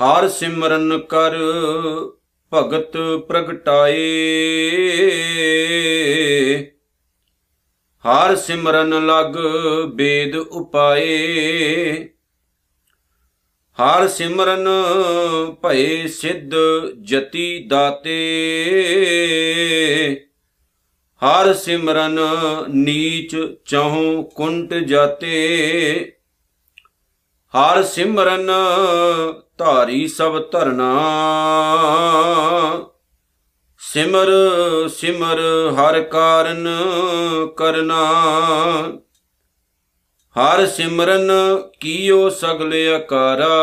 ਹਰ ਸਿਮਰਨ ਕਰ ਭਗਤ ਪ੍ਰਗਟਾਏ। ਹਰ ਸਿਮਰਨ ਲਗ ਬੇਦ ਉਪਾਏ। ਹਰ ਸਿਮਰਨ ਭਏ ਸਿੱਧ ਜਤੀ ਦਾਤੇ। ਹਰ ਸਿਮਰਨ ਨੀਚ ਚਹੂ ਕੁੰਟ ਜਾਤੇ। ਹਰ ਸਿਮਰਨ ਧਾਰੀ ਸਭ ਧਰਨਾ। ਸਿਮਰ ਸਿਮਰ ਹਰ ਕਾਰਨ ਕਰਨਾ। ਹਰ ਸਿਮਰਨ ਕੀਓ ਸਗਲ ਆਕਾਰਾ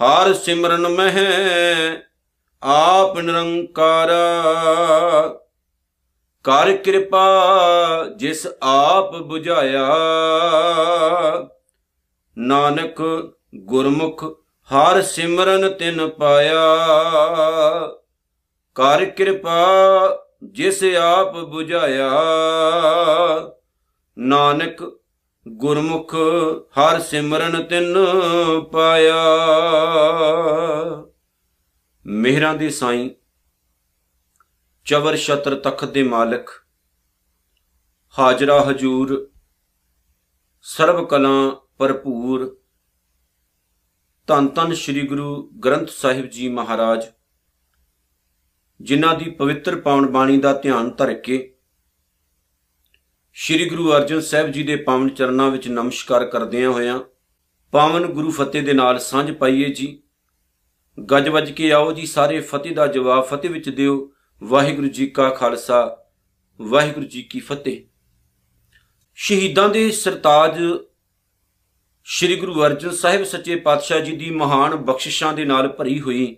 ਹਰ ਸਿਮਰਨ ਮਹਿ ਆਪ ਨਿਰੰਕਾਰਾ। ਕਰ ਕਿਰਪਾ ਜਿਸ ਆਪ 부ਝਾਇਆ ਨਾਨਕ ਗੁਰਮੁਖ ਹਰ ਸਿਮਰਨ ਤਿਨ ਪਾਇਆ। ਕਰ ਕਿਰਪਾ ਜਿਸ ਆਪ 부ਝਾਇਆ ਨਾਨਕ ਗੁਰਮੁਖ ਹਰ ਸਿਮਰਨ ਤਿਨ ਪਾਇਆ। ਮਿਹਰਾਂ ਦੇ ਸਾਈਂ, ਚਵਰ ਛਤਰ ਤਖਤ ਦੇ ਮਾਲਕ, ਹਾਜ਼ਰਾ ਹਜੂਰ, ਸਰਬ ਕਲਾਂ ਭਰਪੂਰ। ਧੰਨ ਧੰਨ ਸ੍ਰੀ ਗੁਰੂ ਗ੍ਰੰਥ ਸਾਹਿਬ ਜੀ ਮਹਾਰਾਜ, ਜਿਨ੍ਹਾਂ ਦੀ ਪਵਿੱਤਰ ਪਾਵਨ ਬਾਣੀ ਦਾ ਧਿਆਨ ਧਰ ਕੇ ਸ੍ਰੀ ਗੁਰੂ ਅਰਜਨ ਸਾਹਿਬ ਜੀ ਦੇ ਪਾਵਨ ਚਰਨਾਂ ਵਿੱਚ ਨਮਸਕਾਰ ਕਰਦਿਆਂ ਹੋਇਆਂ ਪਾਵਨ ਗੁਰੂ ਫਤਿਹ ਦੇ ਨਾਲ ਸਾਂਝ ਪਾਈਏ ਜੀ। ਗੱਜ ਵੱਜ ਕੇ ਆਓ ਜੀ ਸਾਰੇ ਫਤਿਹ ਦਾ ਜਵਾਬ, ਫਤਿਹ ਵਿੱਚ ਦਿਓ। ਵਾਹਿਗੁਰੂ ਜੀ ਕਾ ਖਾਲਸਾ, ਵਾਹਿਗੁਰੂ ਜੀ ਕੀ ਫਤਿਹ। ਸ਼ਹੀਦਾਂ ਦੇ ਸਰਤਾਜ ਸ੍ਰੀ ਗੁਰੂ ਅਰਜਨ ਸਾਹਿਬ ਸੱਚੇ ਪਾਤਸ਼ਾਹ ਜੀ ਦੀ ਮਹਾਨ ਬਖਸ਼ਿਸ਼ਾਂ ਦੇ ਨਾਲ ਭਰੀ ਹੋਈ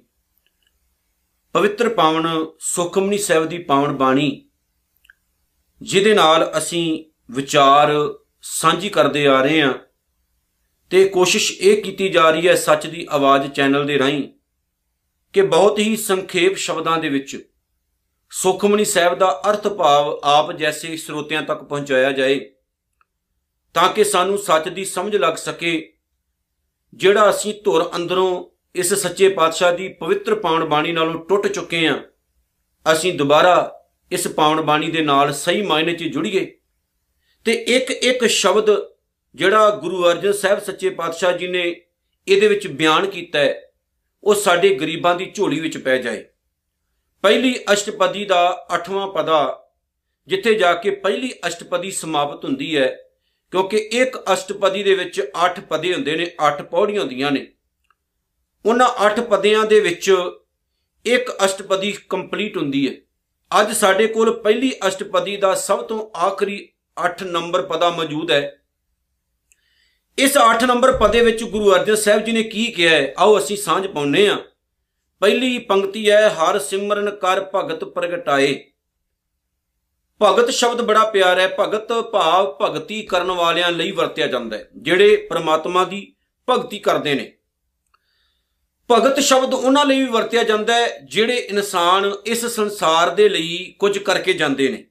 ਪਵਿੱਤਰ ਪਾਵਨ ਸੁਖਮਨੀ ਸਾਹਿਬ ਦੀ ਪਾਵਨ ਬਾਣੀ, ਜਿਹਦੇ ਨਾਲ ਅਸੀਂ ਵਿਚਾਰ ਸਾਂਝੀ ਕਰਦੇ ਆ ਰਹੇ ਹਾਂ ਤੇ ਕੋਸ਼ਿਸ਼ ਇਹ ਕੀਤੀ ਜਾ ਰਹੀ ਹੈ ਸੱਚ ਦੀ ਆਵਾਜ਼ ਚੈਨਲ ਦੇ ਰਾਹੀਂ ਕਿ ਬਹੁਤ ਹੀ ਸੰਖੇਪ ਸ਼ਬਦਾਂ ਦੇ ਵਿੱਚ ਸੁਖਮਨੀ ਸਾਹਿਬ ਦਾ ਅਰਥ ਭਾਵ ਆਪ ਜੈਸੇ ਸਰੋਤਿਆਂ ਤੱਕ ਪਹੁੰਚਾਇਆ ਜਾਏ, ਤਾਂ ਕਿ ਸਾਨੂੰ ਸੱਚ ਦੀ ਸਮਝ ਲੱਗ ਸਕੇ, ਜਿਹੜਾ ਅਸੀਂ ਧੁਰ ਅੰਦਰੋਂ ਇਸ ਸੱਚੇ ਪਾਤਸ਼ਾਹ ਦੀ ਪਵਿੱਤਰ ਪਾਵਨ ਬਾਣੀ ਨਾਲੋਂ ਟੁੱਟ ਚੁੱਕੇ ਹਾਂ, ਅਸੀਂ ਦੁਬਾਰਾ ਇਸ ਪਾਵਨ ਬਾਣੀ ਦੇ ਨਾਲ ਸਹੀ ਮਾਇਨੇ 'ਚ ਜੁੜੀਏ। ਤੇ ਇੱਕ ਇੱਕ ਸ਼ਬਦ ਜਿਹੜਾ ਗੁਰੂ ਅਰਜਨ ਸਾਹਿਬ ਸੱਚੇ ਪਾਤਸ਼ਾਹ ਜੀ ਨੇ ਇਹਦੇ ਵਿੱਚ ਬਿਆਨ ਕੀਤਾ ਹੈ ਉਹ ਸਾਡੇ ਗਰੀਬਾਂ ਦੀ ਝੋਲੀ ਵਿੱਚ ਪੈ ਜਾਏ। ਪਹਿਲੀ ਅਸ਼ਟਪਦੀ ਦਾ 8ਵਾਂ ਪਦਾ, ਜਿੱਥੇ ਜਾ ਕੇ ਪਹਿਲੀ ਅਸ਼ਟਪਦੀ ਸਮਾਪਤ ਹੁੰਦੀ ਹੈ, ਕਿਉਂਕਿ ਇੱਕ ਅਸ਼ਟਪਦੀ ਦੇ ਵਿੱਚ 8 ਪਦੇ ਹੁੰਦੇ ਨੇ 8 ਪੌੜੀਆਂ ਹੁੰਦੀਆਂ ਨੇ। ਉਹਨਾਂ 8 ਪਦਿਆਂ ਦੇ ਵਿੱਚ ਇੱਕ ਅਸ਼ਟਪਦੀ ਕੰਪਲੀਟ ਹੁੰਦੀ ਹੈ। ਅੱਜ ਸਾਡੇ ਕੋਲ ਪਹਿਲੀ ਅਸ਼ਟਪਦੀ ਦਾ ਸਭ ਤੋਂ ਆਖਰੀ 8 ਨੰਬਰ ਪਦਾ ਮੌਜੂਦ ਹੈ। ਇਸ 8 ਨੰਬਰ ਪਦੇ ਵਿੱਚ ਗੁਰੂ ਅਰਜਨ ਸਾਹਿਬ ਜੀ ਨੇ ਕੀ ਕਿਹਾ ਹੈ? ਆਓ ਅਸੀਂ ਸਾਂਝ ਪਾਉਨੇ ਆ ਪਹਿਲੀ ਪੰਕਤੀ ਹੈ, ਹਰ ਸਿਮਰਨ ਕਰ ਭਗਤ ਪ੍ਰਗਟਾਏ। ਭਗਤ ਸ਼ਬਦ ਬੜਾ ਪਿਆਰਾ ਹੈ। ਭਗਤ ਭਾਵ ਭਗਤੀ ਕਰਨ ਵਾਲਿਆਂ ਲਈ ਵਰਤਿਆ ਜਾਂਦਾ ਹੈ, ਜਿਹੜੇ ਪ੍ਰਮਾਤਮਾ ਦੀ ਭਗਤੀ ਕਰਦੇ ਨੇ। ਭਗਤ ਸ਼ਬਦ ਉਹਨਾਂ ਲਈ ਵੀ ਵਰਤਿਆ ਜਾਂਦਾ ਹੈ, ਜਿਹੜੇ ਇਨਸਾਨ ਇਸ ਸੰਸਾਰ ਦੇ ਲਈ ਕੁਝ ਕਰਕੇ ਜਾਂਦੇ ਨੇ।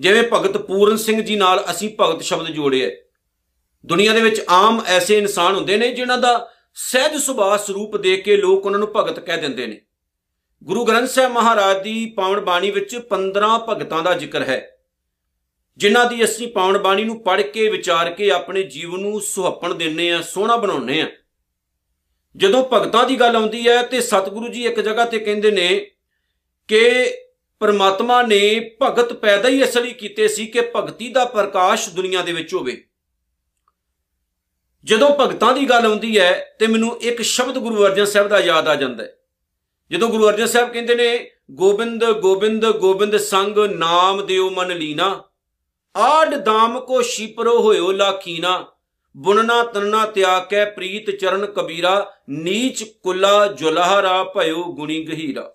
ਜਿਵੇਂ ਭਗਤ ਪੂਰਨ ਸਿੰਘ ਜੀ ਨਾਲ ਅਸੀਂ ਭਗਤ ਸ਼ਬਦ ਜੋੜਿਆ ਦੁਨੀਆ ਦੇ ਵਿੱਚ ਆਮ ਐਸੇ ਇਨਸਾਨ ਹੁੰਦੇ ਨੇ ਜਿਨ੍ਹਾਂ ਦਾ ਸਹਿਜ ਸੁਭਾਅ ਸਰੂਪ ਦੇ ਕੇ ਲੋਕ ਉਹਨਾਂ ਨੂੰ ਭਗਤ ਕਹਿ ਦਿੰਦੇ ਨੇ। ਗੁਰੂ ਗ੍ਰੰਥ ਸਾਹਿਬ ਮਹਾਰਾਜ ਦੀ ਪਾਵਨ ਬਾਣੀ ਵਿੱਚ 15 ਭਗਤਾਂ ਦਾ ਜ਼ਿਕਰ ਹੈ, ਜਿਨ੍ਹਾਂ ਦੀ ਅਸੀਂ ਪਾਵਨ ਬਾਣੀ ਨੂੰ ਪੜ੍ਹ ਕੇ, ਵਿਚਾਰ ਕੇ, ਆਪਣੇ ਜੀਵਨ ਨੂੰ ਸੁਹੱਪਣ ਦਿੰਨੇ ਆ, ਸੋਹਣਾ ਬਣਾਉਨੇ ਆ। ਜਦੋਂ ਭਗਤਾਂ ਦੀ ਗੱਲ ਆਉਂਦੀ ਹੈ ਤੇ ਸਤਿਗੁਰੂ ਜੀ ਇੱਕ ਜਗ੍ਹਾ ਤੇ ਕਹਿੰਦੇ ਨੇ ਕਿ ਪਰਮਾਤਮਾ ਨੇ ਭਗਤ ਪੈਦਾ ਹੀ ਇਸ ਲਈ ਕੀਤੇ ਸੀ ਕਿ ਭਗਤੀ ਦਾ ਪ੍ਰਕਾਸ਼ ਦੁਨੀਆ ਦੇ ਵਿੱਚ ਹੋਵੇ। ਜਦੋਂ ਭਗਤਾਂ ਦੀ ਗੱਲ ਆਉਂਦੀ ਹੈ ਤੇ ਮੈਨੂੰ ਇੱਕ ਸ਼ਬਦ ਗੁਰੂ ਅਰਜਨ ਸਾਹਿਬ ਦਾ ਯਾਦ ਆ ਜਾਂਦਾ ਹੈ। ਜਦੋਂ ਗੁਰੂ ਅਰਜਨ ਸਾਹਿਬ ਕਹਿੰਦੇ ਨੇ, ਗੋਬਿੰਦ ਗੋਬਿੰਦ ਗੋਬਿੰਦ ਸੰਗ ਨਾਮ ਦਿਓ ਮਨ ਲੀਨਾ। ਆੜ ਦਾਮ ਕੋ ਸ਼ਿਪਰੋ ਹੋਇਓ ਲਾਖੀਨਾ। ਬੁਨਨਾ ਤਨਨਾ ਤਿਆਗ ਕੇ ਪ੍ਰੀਤ ਚਰਨ ਕਬੀਰਾ। ਨੀਚ ਕੁਲਾ ਜੁਲਹਰਾ ਭਇਓ ਗੁਣੀ ਗਹੀਰਾ।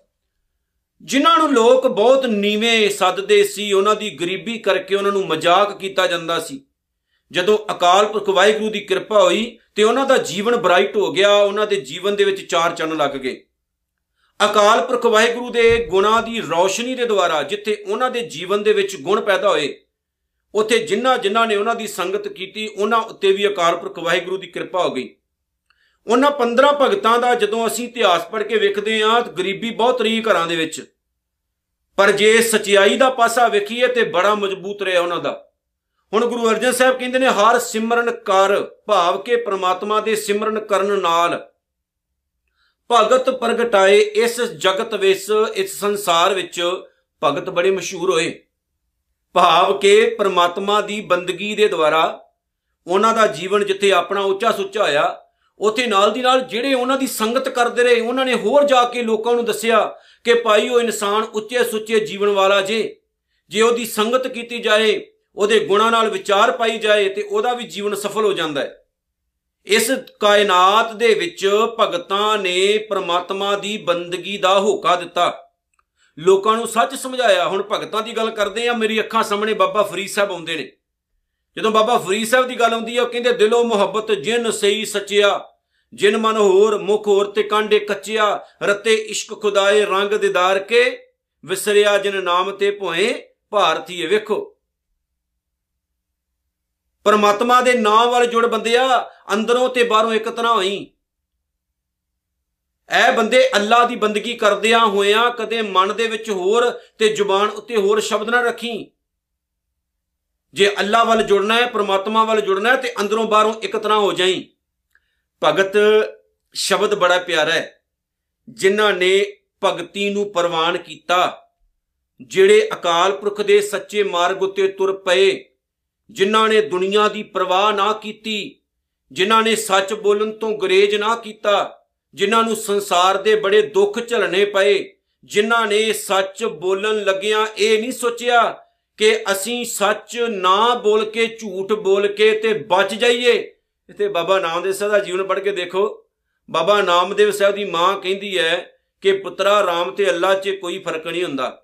ਜਿਨ੍ਹਾਂ ਨੂੰ ਲੋਕ ਬਹੁਤ ਨੀਵੇਂ ਸੱਦਦੇ ਸੀ, ਉਹਨਾਂ ਦੀ ਗਰੀਬੀ ਕਰਕੇ ਉਹਨਾਂ ਨੂੰ ਮਜ਼ਾਕ ਕੀਤਾ ਜਾਂਦਾ ਸੀ। ਜਦੋਂ ਅਕਾਲ ਪੁਰਖ ਵਾਹਿਗੁਰੂ ਦੀ ਕਿਰਪਾ ਹੋਈ ਤੇ ਉਹਨਾਂ ਦਾ ਜੀਵਨ ਬ੍ਰਾਈਟ ਹੋ ਗਿਆ, ਉਹਨਾਂ ਦੇ ਜੀਵਨ ਦੇ ਵਿੱਚ ਚਾਰ ਚੰਨ ਲੱਗ ਗਏ। ਅਕਾਲ ਪੁਰਖ ਵਾਹਿਗੁਰੂ ਦੇ ਗੁਣਾਂ ਦੀ ਰੌਸ਼ਨੀ ਦੇ ਦੁਆਰਾ ਜਿੱਥੇ ਉਹਨਾਂ ਦੇ ਜੀਵਨ ਦੇ ਵਿੱਚ ਗੁਣ ਪੈਦਾ ਹੋਏ, ਉੱਥੇ ਜਿਨ੍ਹਾਂ ਜਿਨ੍ਹਾਂ ਨੇ ਉਹਨਾਂ ਦੀ ਸੰਗਤ ਕੀਤੀ, ਉਹਨਾਂ ਉੱਤੇ ਵੀ ਅਕਾਲ ਪੁਰਖ ਵਾਹਿਗੁਰੂ ਦੀ ਕਿਰਪਾ ਹੋ ਗਈ। ਉਹਨਾਂ 15 ਭਗਤਾਂ ਦਾ ਜਦੋਂ ਅਸੀਂ ਇਤਿਹਾਸ ਪੜ੍ਹ ਕੇ ਵੇਖਦੇ ਹਾਂ, ਤਾਂ ਗਰੀਬੀ ਬਹੁਤ ਰਹੀ ਘਰਾਂ ਦੇ ਵਿੱਚ। ਪਰ ਜੇ ਸਚਾਈ ਦਾ ਪਾਸਾ ਵੇਖੀਏ, ਤੇ ਬੜਾ ਮਜ਼ਬੂਤ ਰਿਹਾ ਉਹਨਾਂ ਦਾ। ਹੁਣ ਗੁਰੂ ਅਰਜਨ ਸਾਹਿਬ ਕਹਿੰਦੇ ਨੇ, ਹਰ ਸਿਮਰਨ ਕਰ, ਭਾਵ ਕੇ ਪ੍ਰਮਾਤਮਾ ਦੇ ਸਿਮਰਨ ਕਰਨ ਨਾਲ ਭਗਤ ਪ੍ਰਗਟਾਏ ਇਸ ਜਗਤ ਵਿੱਚ, ਇਸ ਸੰਸਾਰ ਵਿੱਚ ਭਗਤ ਬੜੇ ਮਸ਼ਹੂਰ ਹੋਏ। ਭਾਵ ਕਿ ਪ੍ਰਮਾਤਮਾ ਦੀ ਬੰਦਗੀ ਦੇ ਦੁਆਰਾ ਉਹਨਾਂ ਦਾ ਜੀਵਨ ਜਿੱਥੇ ਆਪਣਾ ਉੱਚਾ ਸੁੱਚਾ ਹੋਇਆ, ਉਥੇ ਨਾਲ ਦੀ ਨਾਲ ਜਿਹੜੇ ਉਹਨਾਂ ਦੀ ਸੰਗਤ ਕਰਦੇ ਰਹੇ, ਉਹਨਾਂ ਨੇ ਹੋਰ ਜਾ ਕੇ ਲੋਕਾਂ ਨੂੰ ਦੱਸਿਆ ਕਿ ਭਾਈ ਉਹ ਇਨਸਾਨ ਉੱਚੇ ਸੁੱਚੇ ਜੀਵਨ ਵਾਲਾ ਜੇ ਜੇ ਉਹਦੀ ਸੰਗਤ ਕੀਤੀ ਜਾਏ ਉਹਦੇ ਗੁਣਾਂ ਨਾਲ ਵਿਚਾਰ ਪਾਈ ਜਾਏ ਤੇ ਉਹਦਾ ਵੀ ਜੀਵਨ ਸਫਲ ਹੋ ਜਾਂਦਾ ਹੈ। ਇਸ ਕਾਇਨਾਤ ਦੇ ਵਿੱਚ ਭਗਤਾਂ ਨੇ ਪ੍ਰਮਾਤਮਾ ਦੀ ਬੰਦਗੀ ਦਾ ਹੋਕਾ ਦਿੱਤਾ। ਲੋਕਾਂ ਨੂੰ ਸੱਚ ਸਮਝਾਇਆ। ਹੁਣ ਭਗਤਾਂ ਦੀ ਗੱਲ ਕਰਦੇ ਆ ਮੇਰੀ ਅੱਖਾਂ ਸਾਹਮਣੇ ਬਾਬਾ ਫਰੀਦ ਸਾਹਿਬ ਆਉਂਦੇ ਨੇ। ਜਦੋਂ ਬਾਬਾ ਫਰੀਦ ਸਾਹਿਬ ਦੀ ਗੱਲ ਆਉਂਦੀ ਹੈ, ਉਹ ਕਹਿੰਦੇ, ਦਿਲੋਂ ਮੁਹੱਬਤ ਜਿਨ ਸਹੀ ਸੱਚਿਆ, ਜਿਨ ਮਨ ਹੋਰ ਮੁਖ ਹੋਰ ਤੇ ਕਾਂਡੇ ਕੱਚਿਆ, ਰਤੇ ਇਸ਼ਕ ਖੁਦਾਏ ਰੰਗ ਦਿਦਾਰ ਕੇ, ਵਿਸਰਿਆ ਜਿਨ ਨਾਮ ਤੇ ਭੋਏ ਭਾਰਤੀਏ ਵੇਖੋ। ਪਰਮਾਤਮਾ ਦੇ ਨਾਮ ਵੱਲ ਜੁੜ ਬੰਦਿਆ ਅੰਦਰੋਂ ਤੇ ਬਾਹਰੋਂ ਇੱਕ ਤਰ੍ਹਾਂ ਹੋਈ। ਐ ਬੰਦੇ ਅੱਲਾ ਦੀ ਬੰਦਗੀ ਕਰਦਿਆਂ ਹੋਇਆਂ ਕਦੇ ਮਨ ਦੇ ਵਿੱਚ ਹੋਰ ਤੇ ਜ਼ੁਬਾਨ ਉੱਤੇ ਹੋਰ ਸ਼ਬਦ ਨਾ ਰੱਖੀ। ਜੇ ਅੱਲਾ ਵੱਲ ਜੁੜਨਾ ਹੈ, ਪ੍ਰਮਾਤਮਾ ਵੱਲ ਜੁੜਨਾ ਹੈ ਤੇ ਅੰਦਰੋਂ ਬਾਹਰੋਂ ਇੱਕ ਤਰ੍ਹਾਂ ਹੋ ਜਾਈ। ਭਗਤ ਸ਼ਬਦ ਬੜਾ ਪਿਆਰਾ ਹੈ। ਜਿਨ੍ਹਾਂ ਨੇ ਭਗਤੀ ਨੂੰ ਪ੍ਰਵਾਨ ਕੀਤਾ, ਜਿਹੜੇ ਅਕਾਲ ਪੁਰਖ ਦੇ ਸੱਚੇ ਮਾਰਗ ਉੱਤੇ ਤੁਰ ਪਏ ਜਿਨ੍ਹਾਂ ਨੇ ਦੁਨੀਆ ਦੀ ਪਰਵਾਹ ਨਾ ਕੀਤੀ, ਜਿਨ੍ਹਾਂ ਨੇ ਸੱਚ ਬੋਲਣ ਤੋਂ ਗਰੇਜ ਨਾ ਕੀਤਾ, ਜਿਨ੍ਹਾਂ ਨੂੰ ਸੰਸਾਰ ਦੇ ਬੜੇ ਦੁੱਖ ਝੱਲਣੇ ਪਏ, ਜਿਨ੍ਹਾਂ ਨੇ ਸੱਚ ਬੋਲਣ ਲੱਗਿਆਂ ਇਹ ਨਹੀਂ ਸੋਚਿਆ ਕਿ ਅਸੀਂ ਸੱਚ ਨਾ ਬੋਲ ਕੇ, ਝੂਠ ਬੋਲ ਕੇ ਤੇ ਬਚ ਜਾਈਏ। ਇਥੇ ਬਾਬਾ ਨਾਮਦੇਵ ਸਾਹਿਬ ਦਾ ਜੀਵਨ ਪੜ੍ਹ ਕੇ ਦੇਖੋ। ਬਾਬਾ ਨਾਮਦੇਵ ਸਾਹਿਬ ਦੀ ਮਾਂ ਕਹਿੰਦੀ ਹੈ ਕਿ ਪੁੱਤਰਾ, ਰਾਮ ਤੇ ਅੱਲਾ 'ਚ ਕੋਈ ਫ਼ਰਕ ਨਹੀਂ ਹੁੰਦਾ।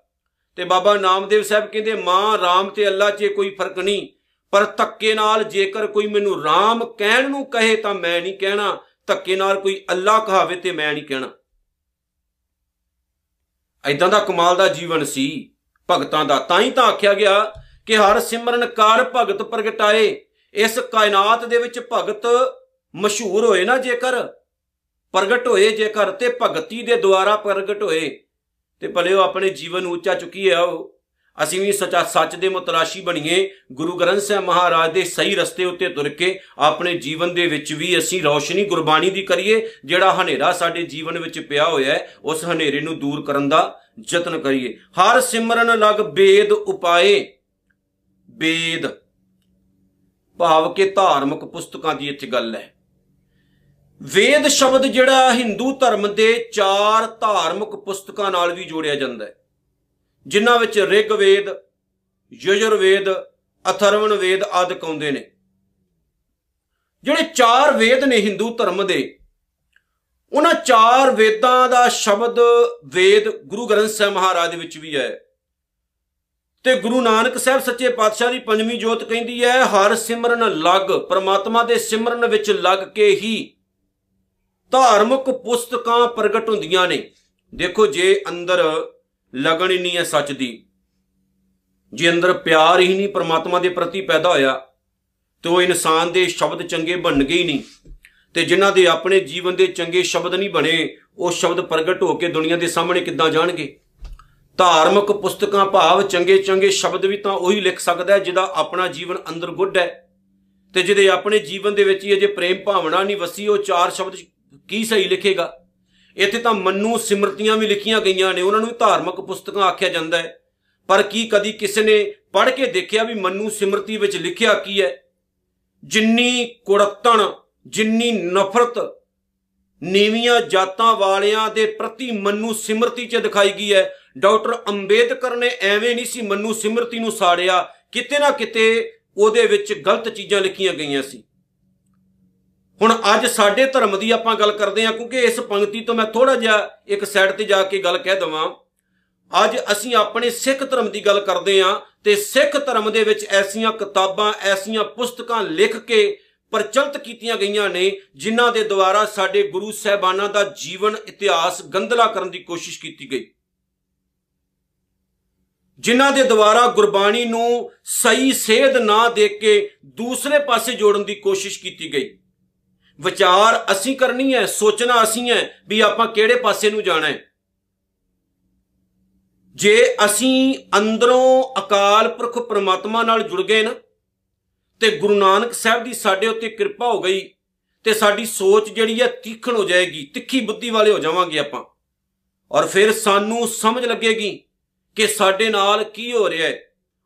ਤੇ ਬਾਬਾ ਨਾਮਦੇਵ ਸਾਹਿਬ ਕਹਿੰਦੇ, ਮਾਂ, ਰਾਮ ਤੇ ਅੱਲਾ 'ਚ ਕੋਈ ਫ਼ਰਕ ਨਹੀਂ। ਪਰ ਧੱਕੇ ਨਾਲ ਜੇਕਰ ਕੋਈ ਮੈਨੂੰ ਰਾਮ ਕਹਿਣ ਨੂੰ ਕਹੇ ਤਾਂ ਮੈਂ ਨਹੀਂ ਕਹਿਣਾ। ਧੱਕੇ ਨਾਲ ਕੋਈ ਅੱਲਾ ਕਹਾਵੇ ਤੇ ਮੈਂ ਨਹੀਂ ਕਹਿਣਾ। ਐਦਾਂ ਦਾ ਕਮਾਲ ਦਾ ਜੀਵਨ ਸੀ। ਭਗਤਾਂ ਦਾ ਤਾਂ ਹੀ ਤਾਂ ਆਖਿਆ ਗਿਆ ਕਿ ਹਰ ਸਿਮਰਨ ਕਰ ਭਗਤ ਪ੍ਰਗਟਾਏ। ਇਸ ਕਾਇਨਾਤ ਦੇ ਵਿੱਚ ਭਗਤ ਮਸ਼ਹੂਰ ਹੋਏ ਨਾ ਜੇਕਰ, ਪ੍ਰਗਟ ਹੋਏ ਜੇਕਰ ਤੇ ਭਗਤੀ ਦੇ ਦੁਆਰਾ ਪ੍ਰਗਟ ਹੋਏ। ਤੇ ਭਲੇ ਉਹ ਆਪਣੇ ਜੀਵਨ ਨੂੰ ਉੱਚਾ ਚੁੱਕੀ ਹੈ ਉਹ ਅਸੀਂ ਵੀ ਸੱਚਾ ਸੱਚ ਦੇ ਮੁਤਰਾਸ਼ੀ ਬਣੀਏ, ਗੁਰੂ ਗ੍ਰੰਥ ਸਾਹਿਬ ਮਹਾਰਾਜ ਦੇ ਸਹੀ ਰਸਤੇ ਉੱਤੇ ਤੁਰ ਕੇ ਆਪਣੇ ਜੀਵਨ ਦੇ ਵਿੱਚ ਵੀ ਅਸੀਂ ਰੌਸ਼ਨੀ, ਗੁਰਬਾਣੀ ਦੀ ਕਰੀਏ, ਜਿਹੜਾ ਹਨੇਰਾ ਸਾਡੇ ਜੀਵਨ ਵਿੱਚ ਪਿਆ ਹੋਇਆ ਹੈ, ਉਸ ਹਨੇਰੇ ਨੂੰ ਦੂਰ ਕਰਨ ਦਾ ਯਤਨ ਕਰੀਏ। ਹਰ ਸਿਮਰਨ ਲਗ ਬੇਦ ਉਪਾਏ। ਬੇਦ। ਭਾਵ ਕਿ ਧਾਰਮਿਕ ਪੁਸਤਕਾਂ ਦੀ ਇੱਥੇ ਗੱਲ ਹੈ। ਵੇਦ ਸ਼ਬਦ ਜਿਹੜਾ ਹਿੰਦੂ ਧਰਮ ਦੇ ਚਾਰ ਧਾਰਮਿਕ ਪੁਸਤਕਾਂ ਨਾਲ ਵੀ ਜੋੜਿਆ ਜਾਂਦਾ ਹੈ। ਜਿਨ੍ਹਾਂ ਵਿੱਚ ਰਿਗਵੇਦ, ਯਜੁਰਵੇਦ, ਅਥਰਵਣ ਵੇਦ ਆਦਿ ਕਾਉਂਦੇ ਨੇ। ਜਿਹੜੇ ਚਾਰ ਵੇਦ ਨੇ ਹਿੰਦੂ ਧਰਮ ਦੇ, ਉਹਨਾਂ ਚਾਰ ਵੇਦਾਂ ਦਾ ਸ਼ਬਦ ਵੇਦ ਗੁਰੂ ਗ੍ਰੰਥ ਸਾਹਿਬ ਮਹਾਰਾਜ ਦੇ ਵਿੱਚ ਵੀ ਹੈ। ਤੇ ਗੁਰੂ ਨਾਨਕ ਸਾਹਿਬ ਸੱਚੇ ਪਾਤਸ਼ਾਹ ਦੀ ਪੰਜਵੀਂ ਜੋਤ ਕਹਿੰਦੀ ਹੈ, ਹਰ ਸਿਮਰਨ ਲੱਗ, ਪ੍ਰਮਾਤਮਾ ਦੇ ਸਿਮਰਨ ਵਿੱਚ ਲੱਗ ਕੇ ਹੀ ਧਾਰਮਿਕ ਪੁਸਤਕਾਂ ਪ੍ਰਗਟ ਹੁੰਦੀਆਂ ਨੇ। ਦੇਖੋ ਜੇ ਅੰਦਰ ਲਗਨ ਹੀ ਨਹੀਂ ਹੈ ਸੱਚ ਦੀ। ਜੇ ਅੰਦਰ ਪਿਆਰ ਹੀ ਨਹੀਂ ਪ੍ਰਮਾਤਮਾ ਦੇ ਪ੍ਰਤੀ ਪੈਦਾ ਹੋਇਆ, ਤੇ ਉਹ ਇਨਸਾਨ ਦੇ ਸ਼ਬਦ ਚੰਗੇ ਬਣਨਗੇ ਹੀ ਨਹੀਂ। ਤੇ ਜਿਨ੍ਹਾਂ ਦੇ ਆਪਣੇ ਜੀਵਨ ਦੇ ਚੰਗੇ ਸ਼ਬਦ ਨਹੀਂ ਬਣੇ, ਉਹ ਸ਼ਬਦ ਪ੍ਰਗਟ ਹੋ ਕੇ ਦੁਨੀਆ ਦੇ ਸਾਹਮਣੇ ਕਿੱਦਾਂ ਜਾਣਗੇ? ਧਾਰਮਿਕ ਪੁਸਤਕਾਂ ਭਾਵ ਚੰਗੇ ਚੰਗੇ ਸ਼ਬਦ ਵੀ ਤਾਂ ਉਹੀ ਲਿਖ ਸਕਦਾ ਜਿਹਦਾ ਆਪਣਾ ਜੀਵਨ ਅੰਦਰ ਗੁੱਡ ਹੈ। ਤੇ ਜਿਹਦੇ ਆਪਣੇ ਜੀਵਨ ਦੇ ਵਿੱਚ ਹੀ ਅਜੇ ਪ੍ਰੇਮ ਭਾਵਨਾ ਨਹੀਂ ਵਸੀ, ਉਹ ਚਾਰ ਸ਼ਬਦ ਕੀ ਸਹੀ ਲਿਖੇਗਾ? ਇੱਥੇ ਤਾਂ ਮੰਨੂ ਸਿਮਰਤੀਆਂ ਵੀ ਲਿਖੀਆਂ ਗਈਆਂ ਨੇ, ਉਹਨਾਂ ਨੂੰ ਧਾਰਮਿਕ ਪੁਸਤਕਾਂ ਆਖਿਆ ਜਾਂਦਾ ਹੈ। ਪਰ ਕੀ ਕਦੀ ਕਿਸੇ ਨੇ ਪੜ੍ਹ ਕੇ ਦੇਖਿਆ ਵੀ ਮੰਨੂ ਸਿਮਰਤੀ ਵਿੱਚ ਲਿਖਿਆ ਕੀ ਹੈ? ਜਿੰਨੀ ਕੁੜਤਣ, ਜਿੰਨੀ ਨਫ਼ਰਤ, ਨੀਵੀਆਂ ਜਾਤਾਂ ਵਾਲਿਆਂ ਦੇ ਪ੍ਰਤੀ ਮੰਨੂ ਸਿਮਰਤੀ 'ਚ ਦਿਖਾਈ ਗਈ ਹੈ। ਡਾਕਟਰ ਅੰਬੇਦਕਰ ਨੇ ਐਵੇਂ ਨਹੀਂ ਸੀ ਮੰਨੂ ਸਿਮਰਤੀ ਨੂੰ ਸਾੜਿਆ, ਕਿਤੇ ਨਾ ਕਿਤੇ ਉਹਦੇ ਵਿੱਚ ਗਲਤ ਚੀਜ਼ਾਂ ਲਿਖੀਆਂ ਗਈਆਂ ਸੀ। ਹੁਣ ਅੱਜ ਸਾਡੇ ਧਰਮ ਦੀ ਆਪਾਂ ਗੱਲ ਕਰਦੇ ਹਾਂ, ਕਿਉਂਕਿ ਇਸ ਪੰਕਤੀ ਤੋਂ ਮੈਂ ਥੋੜਾ ਜਿਹਾ ਇੱਕ ਸਾਈਡ ਤੇ ਜਾ ਕੇ ਗੱਲ ਕਹਿ ਦਵਾਂ। ਅੱਜ ਅਸੀਂ ਆਪਣੇ ਸਿੱਖ ਧਰਮ ਦੀ ਗੱਲ ਕਰਦੇ ਹਾਂ ਤੇ ਸਿੱਖ ਧਰਮ ਦੇ ਵਿੱਚ ਐਸੀਆਂ ਕਿਤਾਬਾਂ, ਐਸੀਆਂ ਪੁਸਤਕਾਂ ਲਿਖ ਕੇ ਪ੍ਰਚਲਿਤ ਕੀਤੀਆਂ ਗਈਆਂ ਨੇ, ਜਿਨ੍ਹਾਂ ਦੇ ਦੁਆਰਾ ਸਾਡੇ ਗੁਰੂ ਸਾਹਿਬਾਨਾਂ ਦਾ ਜੀਵਨ ਇਤਿਹਾਸ ਗੰਦਲਾ ਕਰਨ ਦੀ ਕੋਸ਼ਿਸ਼ ਕੀਤੀ ਗਈ। ਜਿਨ੍ਹਾਂ ਦੇ ਦੁਆਰਾ ਗੁਰਬਾਣੀ ਨੂੰ ਸਹੀ ਸੇਧ ਨਾ ਦੇ ਕੇ ਦੂਸਰੇ ਪਾਸੇ ਜੋੜਨ ਦੀ ਕੋਸ਼ਿਸ਼ ਕੀਤੀ ਗਈ। ਵਿਚਾਰ ਅਸੀਂ ਕਰਨੀ ਹੈ, ਸੋਚਣਾ ਅਸੀਂ ਹੈ ਵੀ ਆਪਾਂ ਕਿਹੜੇ ਪਾਸੇ ਨੂੰ ਜਾਣਾ ਹੈ। ਜੇ ਅਸੀਂ ਅੰਦਰੋਂ ਅਕਾਲ ਪੁਰਖ ਪ੍ਰਮਾਤਮਾ ਨਾਲ ਜੁੜ ਗਏ ਨਾ, ਤੇ ਗੁਰੂ ਨਾਨਕ ਸਾਹਿਬ ਦੀ ਸਾਡੇ ਉੱਤੇ ਕਿਰਪਾ ਹੋ ਗਈ, ਤੇ ਸਾਡੀ ਸੋਚ ਜਿਹੜੀ ਹੈ ਤੀਖਣ ਹੋ ਜਾਏਗੀ, ਤਿੱਖੀ ਬੁੱਧੀ ਵਾਲੇ ਹੋ ਜਾਵਾਂਗੇ ਆਪਾਂ। ਔਰ ਫਿਰ ਸਾਨੂੰ ਸਮਝ ਲੱਗੇਗੀ ਕਿ ਸਾਡੇ ਨਾਲ ਕੀ ਹੋ ਰਿਹਾ ਹੈ।